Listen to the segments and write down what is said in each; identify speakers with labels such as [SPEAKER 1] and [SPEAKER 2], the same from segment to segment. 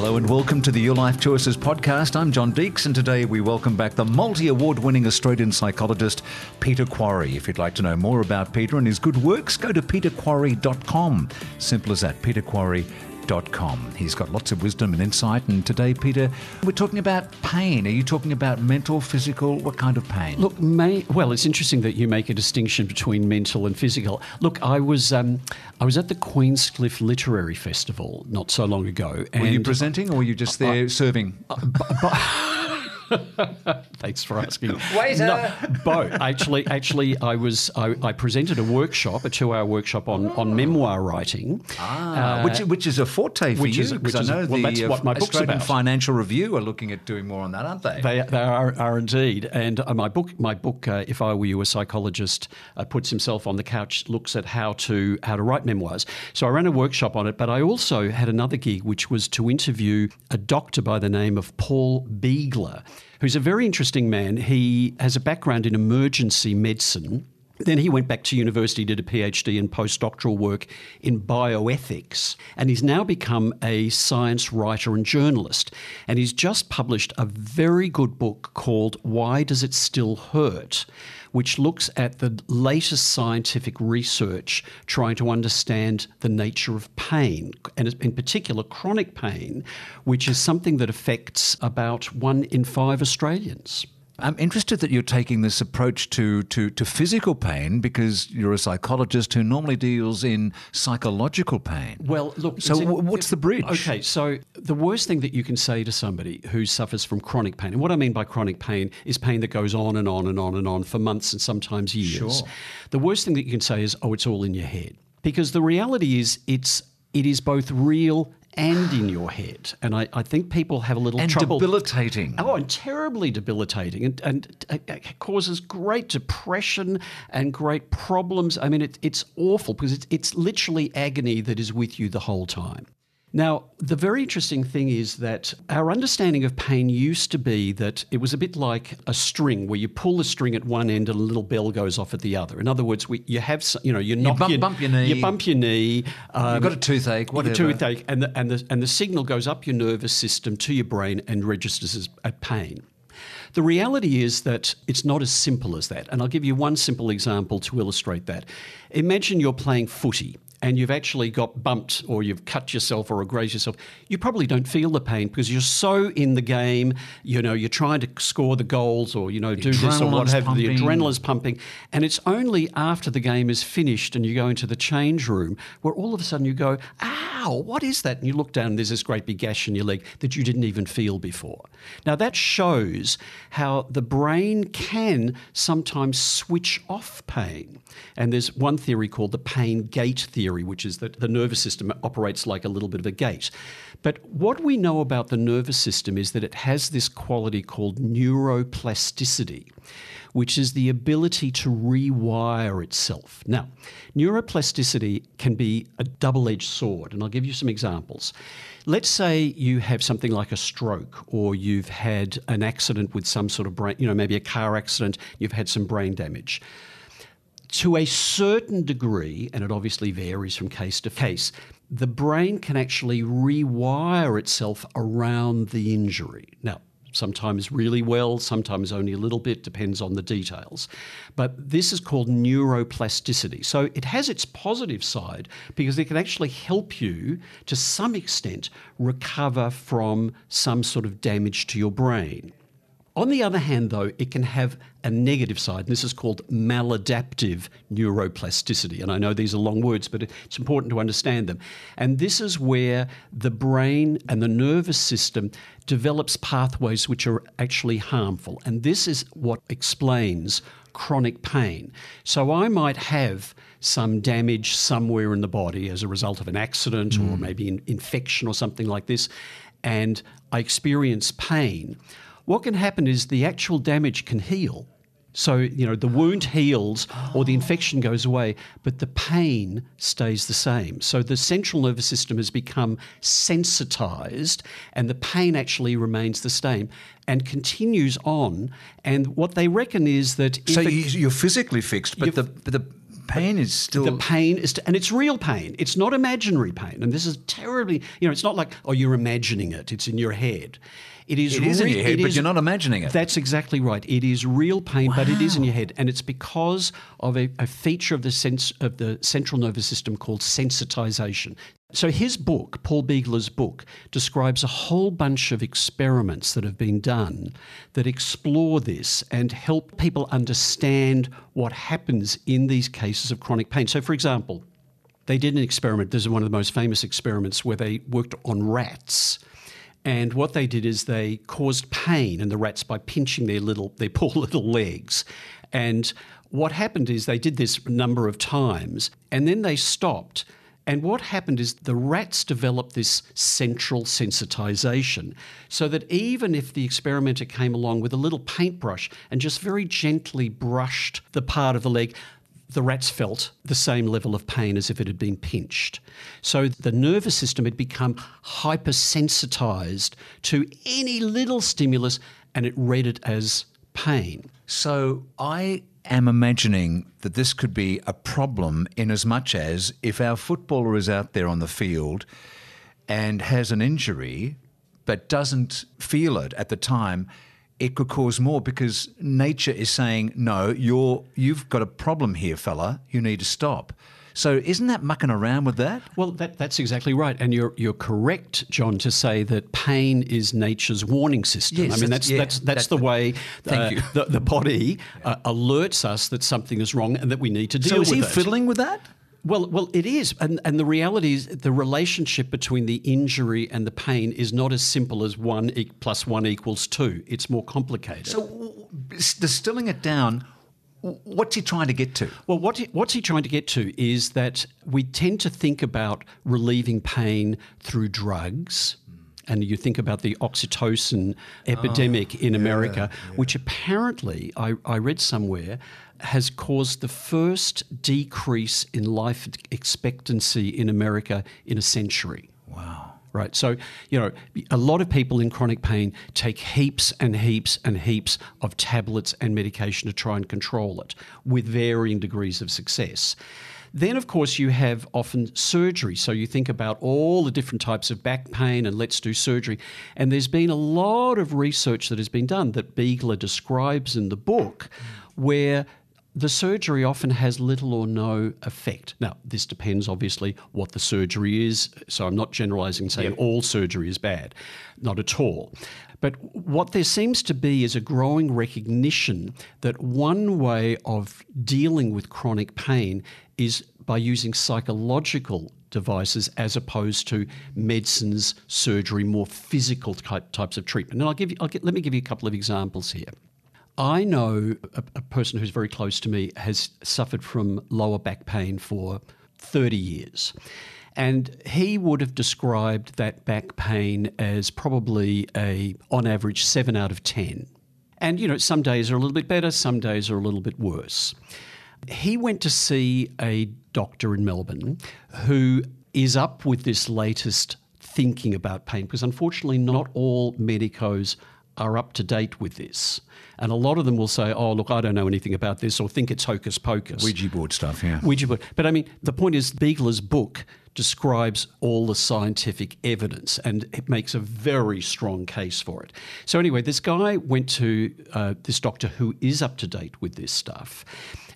[SPEAKER 1] Hello and welcome to the Your Life Choices podcast. I'm John Deeks, and today we welcome back the multi award winning Australian psychologist, Peter Quarry. If you'd like to know more about Peter and his good works, go to peterquarry.com. Simple as that, He's got lots of wisdom and insight. And today, Peter, we're talking about pain. Are you talking about mental, physical? What kind of pain?
[SPEAKER 2] Look, may, well, it's interesting that you make a distinction between mental and physical. Look, I was um, I was at the Queenscliff Literary Festival not so long ago.
[SPEAKER 1] were you presenting, or were you just there uh, serving?
[SPEAKER 2] Uh, Thanks for asking.
[SPEAKER 1] Waiter.
[SPEAKER 2] No, both. Actually, actually, I was I, I, presented a workshop, a two-hour workshop on, on memoir writing.
[SPEAKER 1] Ah, uh, which which is a forte for
[SPEAKER 2] which
[SPEAKER 1] you.
[SPEAKER 2] Is, which I know well,
[SPEAKER 1] the
[SPEAKER 2] that's what my book's
[SPEAKER 1] Australian
[SPEAKER 2] about.
[SPEAKER 1] Financial Review are looking at doing more on that, aren't they?
[SPEAKER 2] They, they are, are indeed. And uh, my book, my book, uh, if I were you, a psychologist, uh, puts himself on the couch, looks at how to how to write memoirs. So I ran a workshop on it, but I also had another gig, which was to interview a doctor by the name of Paul Biegler who's a very interesting man. He has a background in emergency medicine. Then he went back to university, did a PhD in postdoctoral work in bioethics, and he's now become a science writer and journalist. And he's just published a very good book called Why Does It Still Hurt? Which looks at the latest scientific research trying to understand the nature of pain, and in particular chronic pain, which is something that affects about one in five Australians.
[SPEAKER 1] I'm interested that you're taking this approach to, to, to physical pain because you're a psychologist who normally deals in psychological pain.
[SPEAKER 2] Well, look.
[SPEAKER 1] So, in, what's the bridge?
[SPEAKER 2] Okay, so the worst thing that you can say to somebody who suffers from chronic pain, and what I mean by chronic pain is pain that goes on and on and on and on for months and sometimes years.
[SPEAKER 1] Sure.
[SPEAKER 2] The worst thing that you can say is, oh, it's all in your head. Because the reality is, it's it is both real and in your head. And I, I think people have a little
[SPEAKER 1] and
[SPEAKER 2] trouble.
[SPEAKER 1] debilitating.
[SPEAKER 2] Oh, and terribly debilitating, and, and uh, uh, it causes great depression and great problems. I mean, it, it's awful because it's, it's literally agony that is with you the whole time. Now, the very interesting thing is that our understanding of pain used to be that it was a bit like a string where you pull the string at one end and a little bell goes off at the other. In other words, we, you have, you know, you knock
[SPEAKER 1] you bump,
[SPEAKER 2] your,
[SPEAKER 1] bump your knee.
[SPEAKER 2] You bump your knee.
[SPEAKER 1] Um, You've got a toothache, whatever.
[SPEAKER 2] Toothache, and the, and, the, and the signal goes up your nervous system to your brain and registers as a pain. The reality is that it's not as simple as that. And I'll give you one simple example to illustrate that. Imagine you're playing footy and you've actually got bumped or you've cut yourself or grazed yourself, you probably don't feel the pain because you're so in the game. You know, you're trying to score the goals or you know do this or what have you. The adrenaline's pumping, and it's only after the game is finished and you go into the change room where all of a sudden you go, "Ow, what is that?" And you look down and there's this great big gash in your leg that you didn't even feel before. Now that shows how the brain can sometimes switch off pain, and there's one theory called the pain gate theory theory, which is that the nervous system operates like a little bit of a gate. But what we know about the nervous system is that it has this quality called neuroplasticity, which is the ability to rewire itself. Now, neuroplasticity can be a double edged sword, and I'll give you some examples. Let's say you have something like a stroke, or you've had an accident with some sort of brain, you know, maybe a car accident, you've had some brain damage to a certain degree, and it obviously varies from case to case, the brain can actually rewire itself around the injury. Now, sometimes really well, sometimes only a little bit, depends on the details. But this is called neuroplasticity. So it has its positive side because it can actually help you to some extent recover from some sort of damage to your brain. On the other hand, though, it can have a negative side, and this is called maladaptive neuroplasticity. And I know these are long words, but it's important to understand them. And this is where the brain and the nervous system develops pathways which are actually harmful. And this is what explains chronic pain. So I might have some damage somewhere in the body as a result of an accident mm. or maybe an infection or something like this, and I experience pain what can happen is the actual damage can heal. So, you know, the wound heals or the infection goes away, but the pain stays the same. So the central nervous system has become sensitized and the pain actually remains the same and continues on. And what they reckon is that.
[SPEAKER 1] So it, you're physically fixed, but the, the pain is still.
[SPEAKER 2] The pain is, and it's real pain. It's not imaginary pain. And this is terribly, you know, it's not like, oh, you're imagining it. It's in your head. It is,
[SPEAKER 1] It is in your head, but
[SPEAKER 2] is-
[SPEAKER 1] you're not imagining it.
[SPEAKER 2] That's exactly right. It is real pain, but it is in your head, and it's because of a, a feature of the sense of the central nervous system called sensitization. So his book, Paul Biegler's book, describes a whole bunch of experiments that have been done that explore this and help people understand what happens in these cases of chronic pain. So, for example, they did an experiment. This is one of the most famous experiments where they worked on rats. And what they did is they caused pain in the rats by pinching their little, their poor little legs. And what happened is they did this a number of times and then they stopped. And what happened is the rats developed this central sensitization so that even if the experimenter came along with a little paintbrush and just very gently brushed the part of the leg, the rats felt the same level of pain as if it had been pinched. So the nervous system had become hypersensitized to any little stimulus and it read it as pain.
[SPEAKER 1] So I am imagining that this could be a problem in as much as if our footballer is out there on the field and has an injury but doesn't feel it at the time, it could cause more because nature is saying, no, you're you've got a problem here, fella. You need to stop. So isn't that mucking around with that?
[SPEAKER 2] Well, that, that's exactly right. And you're, you're correct, John, to say that pain is nature's warning system.
[SPEAKER 1] Yes,
[SPEAKER 2] I mean,
[SPEAKER 1] that's-
[SPEAKER 2] that's,
[SPEAKER 1] yeah,
[SPEAKER 2] that's, that's
[SPEAKER 1] that-
[SPEAKER 2] the way
[SPEAKER 1] Thank
[SPEAKER 2] uh. The, the body uh, alerts us that something is wrong and that we need to deal
[SPEAKER 1] So is
[SPEAKER 2] with
[SPEAKER 1] he
[SPEAKER 2] it.
[SPEAKER 1] fiddling with that?
[SPEAKER 2] Well, well, it is, and and the reality is the relationship between the injury and the pain is not as simple as one e- plus one equals two. It's more complicated.
[SPEAKER 1] So distilling it down, what's he trying to get to?
[SPEAKER 2] Well, what he, what's he trying to get to is that we tend to think about relieving pain through drugs. And you think about the oxytocin oh, epidemic in America, which apparently, I, I read somewhere, has caused the first decrease in life expectancy in America in a century.
[SPEAKER 1] Wow.
[SPEAKER 2] Right. So, you know, a lot of people in chronic pain take heaps and heaps and heaps of tablets and medication to try and control it with varying degrees of success. Then, of course, you have often surgery. So you think about all the different types of back pain and let's do surgery. And there's been a lot of research that has been done that Biegler describes in the book where the surgery often has little or no effect. Now, this depends obviously what the surgery is. So I'm not generalizing saying all surgery is bad, not at all. But what there seems to be is a growing recognition that one way of dealing with chronic pain is by using psychological devices as opposed to medicines, surgery, more physical type, types of treatment. And I'll give you, I'll get, let me give you a couple of examples here. I know a, a person who's very close to me has suffered from lower back pain for 30 years. And he would have described that back pain as probably a, on average, seven out of 10. And, you know, some days are a little bit better, some days are a little bit worse. He went to see a doctor in Melbourne who is up with this latest thinking about pain because unfortunately, not all medicos are up to date with this. And a lot of them will say, oh, look, I don't know anything about this or think it's hocus pocus.
[SPEAKER 1] Ouija board stuff, yeah.
[SPEAKER 2] Ouija board. But I mean, the point is, Biegler's book describes all the scientific evidence and it makes a very strong case for it. So, anyway, this guy went to uh, this doctor who is up to date with this stuff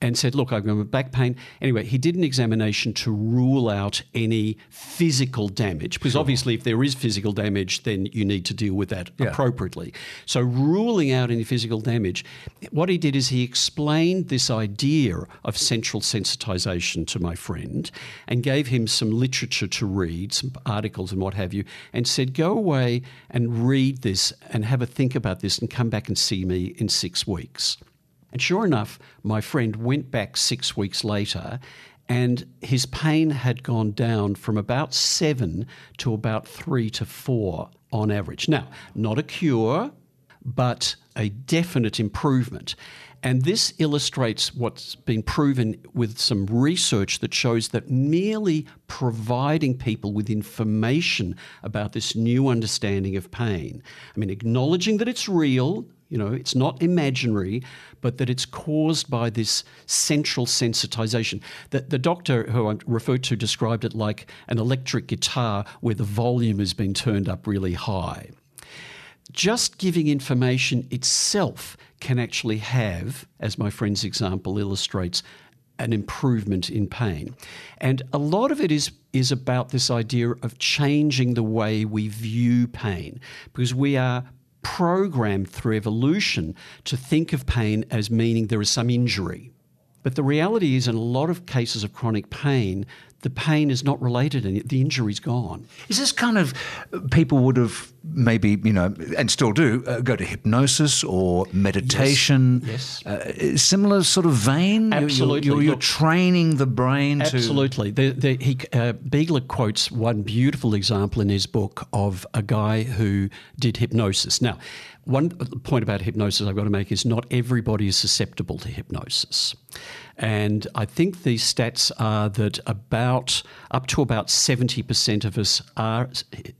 [SPEAKER 2] and said, Look, I've got back pain. Anyway, he did an examination to rule out any physical damage because obviously, if there is physical damage, then you need to deal with that
[SPEAKER 1] Yeah.
[SPEAKER 2] appropriately. So, ruling out any physical damage, what he did is he explained this idea of central sensitization to my friend and gave him some literature to read, some articles and what have you, and said, Go away and read this and have a think about this and come back and see me in six weeks. And sure enough, my friend went back six weeks later and his pain had gone down from about seven to about three to four on average. Now, not a cure, but a definite improvement. And this illustrates what's been proven with some research that shows that merely providing people with information about this new understanding of pain, I mean, acknowledging that it's real, you know, it's not imaginary, but that it's caused by this central sensitization. The, the doctor who I referred to described it like an electric guitar where the volume has been turned up really high. Just giving information itself can actually have, as my friend's example illustrates, an improvement in pain. And a lot of it is, is about this idea of changing the way we view pain, because we are programmed through evolution to think of pain as meaning there is some injury. But the reality is, in a lot of cases of chronic pain, the pain is not related and the injury's gone.
[SPEAKER 1] Is this kind of people would have maybe, you know, and still do, uh, go to hypnosis or meditation?
[SPEAKER 2] Yes. yes.
[SPEAKER 1] Uh, similar sort of vein?
[SPEAKER 2] Absolutely.
[SPEAKER 1] You're, you're, you're training the brain
[SPEAKER 2] absolutely.
[SPEAKER 1] to.
[SPEAKER 2] Absolutely. he, uh, quotes one beautiful example in his book of a guy who did hypnosis. Now, one point about hypnosis I've got to make is not everybody is susceptible to hypnosis. And I think the stats are that about up to about 70% of us are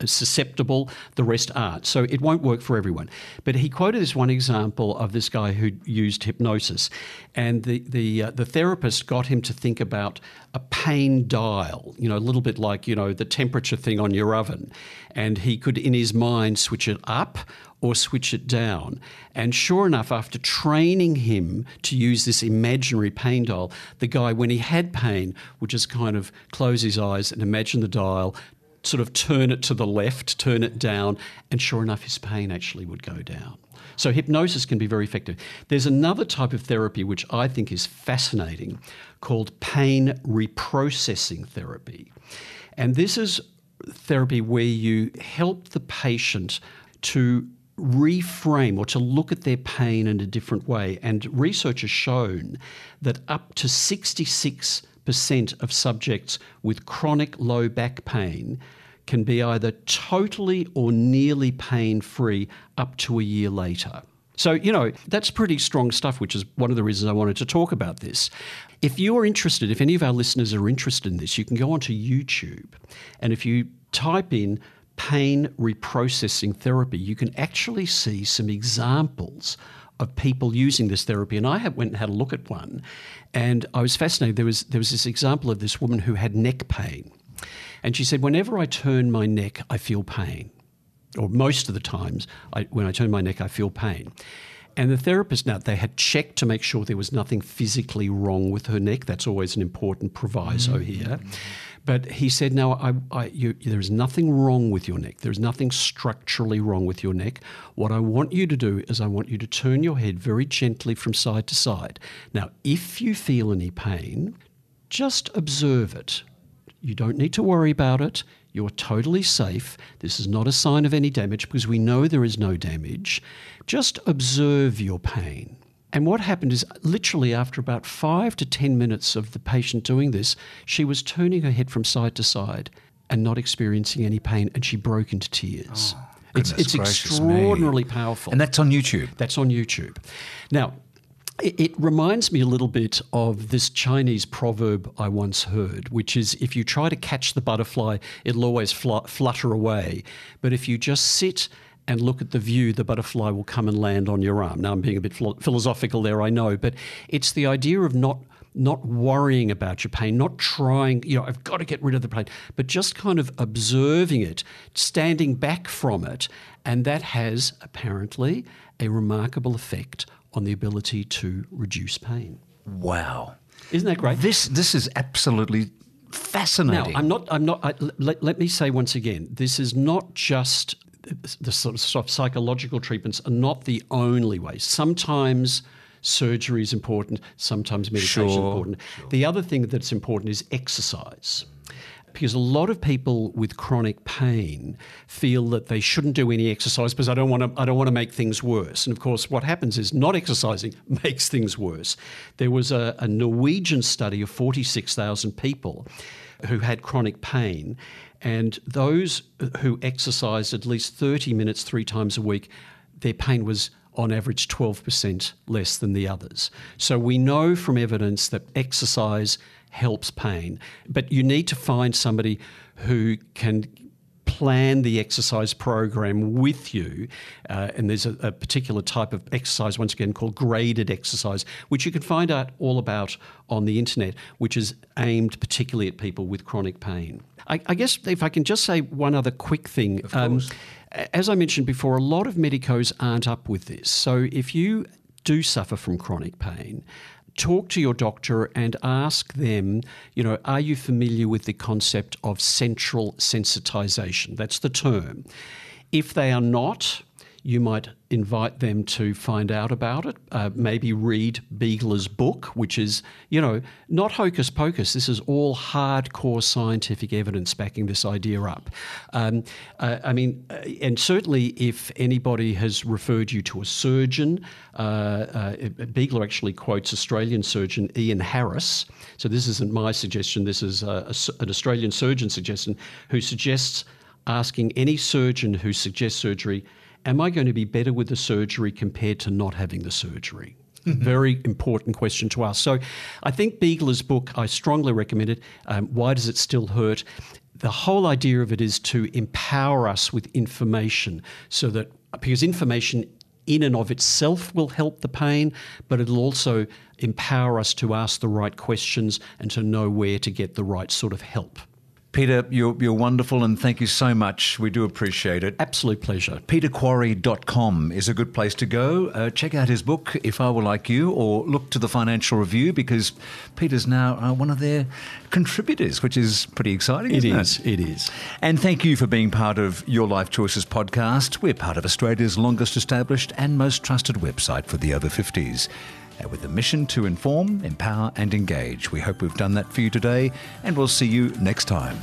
[SPEAKER 2] susceptible, the rest aren't. So it won't work for everyone. But he quoted this one example of this guy who used hypnosis. And the, the, uh, the therapist got him to think about a pain dial, you know, a little bit like, you know, the temperature thing on your oven. And he could, in his mind, switch it up or switch it down. And sure enough, after training him to use this imaginary pain dial, the guy, when he had pain, would just kind of close his eyes and imagine the dial, sort of turn it to the left, turn it down, and sure enough, his pain actually would go down. So, hypnosis can be very effective. There's another type of therapy which I think is fascinating called pain reprocessing therapy. And this is therapy where you help the patient to reframe or to look at their pain in a different way. And research has shown that up to 66% of subjects with chronic low back pain can be either totally or nearly pain free up to a year later. So, you know, that's pretty strong stuff, which is one of the reasons I wanted to talk about this. If you're interested, if any of our listeners are interested in this, you can go onto YouTube and if you type in pain reprocessing therapy, you can actually see some examples of people using this therapy. And I have, went and had a look at one, and I was fascinated. There was there was this example of this woman who had neck pain, and she said, "Whenever I turn my neck, I feel pain, or most of the times, I, when I turn my neck, I feel pain." And the therapist now they had checked to make sure there was nothing physically wrong with her neck. That's always an important proviso mm-hmm. here. But he said, "No, I, I, you, there is nothing wrong with your neck. There is nothing structurally wrong with your neck. What I want you to do is I want you to turn your head very gently from side to side. Now, if you feel any pain, just observe it. You don't need to worry about it. You're totally safe. This is not a sign of any damage because we know there is no damage. Just observe your pain." And what happened is literally after about five to 10 minutes of the patient doing this, she was turning her head from side to side and not experiencing any pain, and she broke into tears. Oh, it's it's extraordinarily
[SPEAKER 1] me.
[SPEAKER 2] powerful.
[SPEAKER 1] And that's on YouTube.
[SPEAKER 2] That's on YouTube. Now, it, it reminds me a little bit of this Chinese proverb I once heard, which is if you try to catch the butterfly, it'll always fl- flutter away. But if you just sit and look at the view, the butterfly will come and land on your arm. Now, I'm being a bit philosophical there, I know, but it's the idea of not not worrying about your pain, not trying, you know, I've got to get rid of the pain, but just kind of observing it, standing back from it. And that has apparently a remarkable effect on the ability to reduce pain.
[SPEAKER 1] Wow.
[SPEAKER 2] Isn't that great?
[SPEAKER 1] This this is absolutely fascinating.
[SPEAKER 2] Now, I'm not. I'm not. I, let, let me say once again, this is not just the sort of psychological treatments are not the only way. Sometimes surgery is important, sometimes medication is important. Sure. The other thing that's important is exercise. Because a lot of people with chronic pain feel that they shouldn't do any exercise because I don't want to. I don't want to make things worse. And of course, what happens is not exercising makes things worse. There was a, a Norwegian study of forty six thousand people who had chronic pain, and those uh, who exercised at least 30 minutes three times a week, their pain was on average 12% less than the others. So we know from evidence that exercise helps pain, but you need to find somebody who can plan the exercise program with you. Uh, and there's a, a, particular type of exercise, once again, called graded exercise, which you can find out all about on the internet, which is aimed particularly at people with chronic pain. I, I guess if I can just say one other quick thing.
[SPEAKER 1] Um,
[SPEAKER 2] as I mentioned before, a lot of medicos aren't up with this. So if you do suffer from chronic pain, talk to your doctor and ask them, you know, are you familiar with the concept of central sensitization? That's the term. If they are not, you might invite them to find out about it. Uh, maybe read Biegler's book, which is, you know, not hocus pocus. This is all hardcore scientific evidence backing this idea up. Um, uh, I mean, uh, and certainly if anybody has referred you to a surgeon, uh, uh, Beagler actually quotes Australian surgeon Ian Harris. So this isn't my suggestion, this is a, a, an Australian surgeon suggestion who suggests asking any surgeon who suggests surgery am I going to be better with the surgery compared to not having the surgery? Mm-hmm. Very important question to ask. So, I think Biegler's book, I strongly recommend it. Um, Why Does It Still Hurt? The whole idea of it is to empower us with information so that, because information in and of itself will help the pain, but it'll also empower us to ask the right questions and to know where to get the right sort of help.
[SPEAKER 1] Peter, you're, you're wonderful and thank you so much. We do appreciate it.
[SPEAKER 2] Absolute pleasure.
[SPEAKER 1] PeterQuarry.com is a good place to go. Uh, check out his book, If I Were Like You, or look to the Financial Review because Peter's now uh, one of their contributors, which is pretty exciting.
[SPEAKER 2] It
[SPEAKER 1] is.
[SPEAKER 2] It? it is.
[SPEAKER 1] And thank you for being part of Your Life Choices podcast. We're part of Australia's longest established and most trusted website for the over 50s. Uh, with a mission to inform, empower, and engage. We hope we've done that for you today, and we'll see you next time.